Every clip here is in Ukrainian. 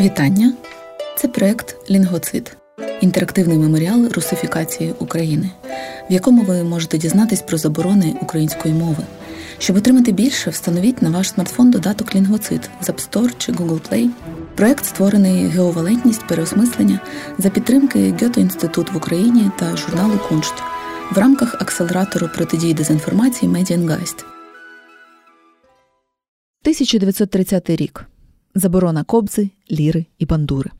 Вітання! Це проект Лінгвоцид інтерактивний меморіал русифікації України, в якому ви можете дізнатись про заборони української мови. Щоб отримати більше, встановіть на ваш смартфон додаток Лінгвоцид з App Store чи Google Play. Проект створений ГО Валентність переосмислення за підтримки Ґете-інститут в Україні та журналу Куншт в рамках акселератору протидії дезінформації Медіангайст. 1930 рік. Заборона кобзи, ліри і бандури.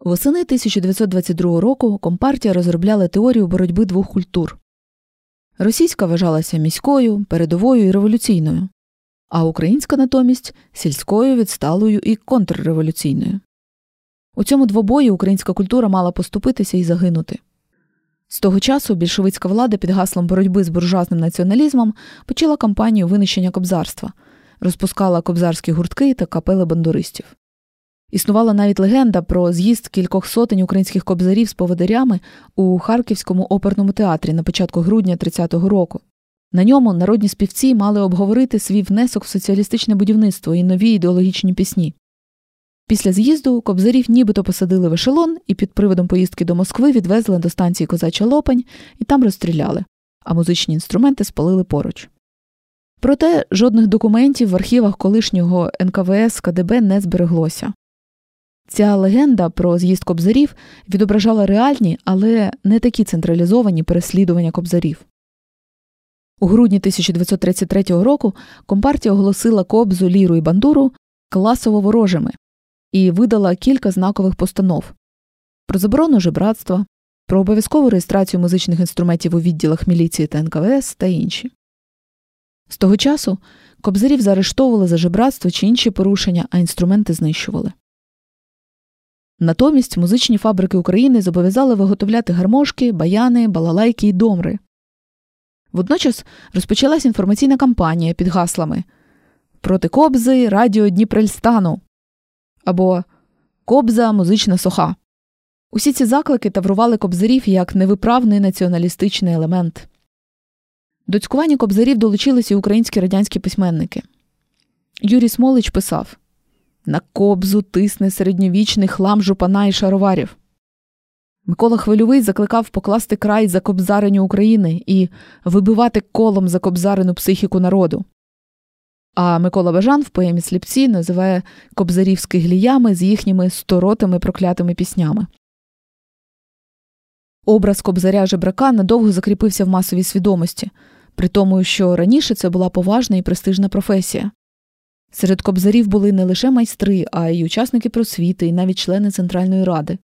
Восени 1922 року Компартія розробляла теорію боротьби двох культур. Російська вважалася міською, передовою і революційною, а українська натомість сільською, відсталою і контрреволюційною. У цьому двобої українська культура мала поступитися і загинути. З того часу більшовицька влада під гаслом боротьби з буржуазним націоналізмом почала кампанію винищення кобзарства, розпускала кобзарські гуртки та капели бандуристів. Існувала навіть легенда про з'їзд кількох сотень українських кобзарів з поводирями у Харківському оперному театрі на початку грудня 30-го року. На ньому народні співці мали обговорити свій внесок в соціалістичне будівництво і нові ідеологічні пісні. Після з'їзду кобзарів нібито посадили в ешелон і під приводом поїздки до Москви відвезли до станції Козача Лопань і там розстріляли, а музичні інструменти спалили поруч. Проте жодних документів в архівах колишнього НКВС КДБ не збереглося. Ця легенда про з'їзд кобзарів відображала реальні, але не такі централізовані переслідування кобзарів. У грудні 1933 року Компартія оголосила кобзу, ліру і бандуру класово ворожими і видала кілька знакових постанов про заборону жебратства, про обов'язкову реєстрацію музичних інструментів у відділах міліції та НКВС та інші. З того часу кобзарів заарештовували за жебратство чи інші порушення, а інструменти знищували. Натомість музичні фабрики України зобов'язали виготовляти гармошки, баяни, балалайки і домри. Водночас розпочалась інформаційна кампанія під гаслами Проти Кобзи Радіо Дніпрельстану або Кобза музична соха. Усі ці заклики таврували кобзарів як невиправний націоналістичний елемент. До цькування кобзарів долучилися і українські радянські письменники. Юрій Смолич писав на кобзу тисне середньовічний хлам жупана і шароварів. Микола Хвильовий закликав покласти край за кобзареню України і вибивати колом за кобзарену психіку народу. А Микола Бажан в поемі Сліпці називає кобзарівських гліями з їхніми сторотими проклятими піснями. Образ кобзаря жебрака надовго закріпився в масовій свідомості, при тому, що раніше це була поважна і престижна професія. Серед кобзарів були не лише майстри, а й учасники просвіти, і навіть члени Центральної ради.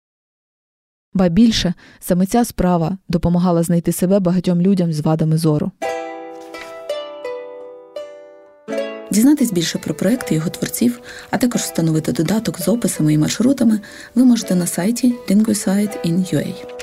Ба більше саме ця справа допомагала знайти себе багатьом людям з вадами зору. Дізнатись більше про проекти його творців, а також встановити додаток з описами і маршрутами ви можете на сайті linguisite.in.ua.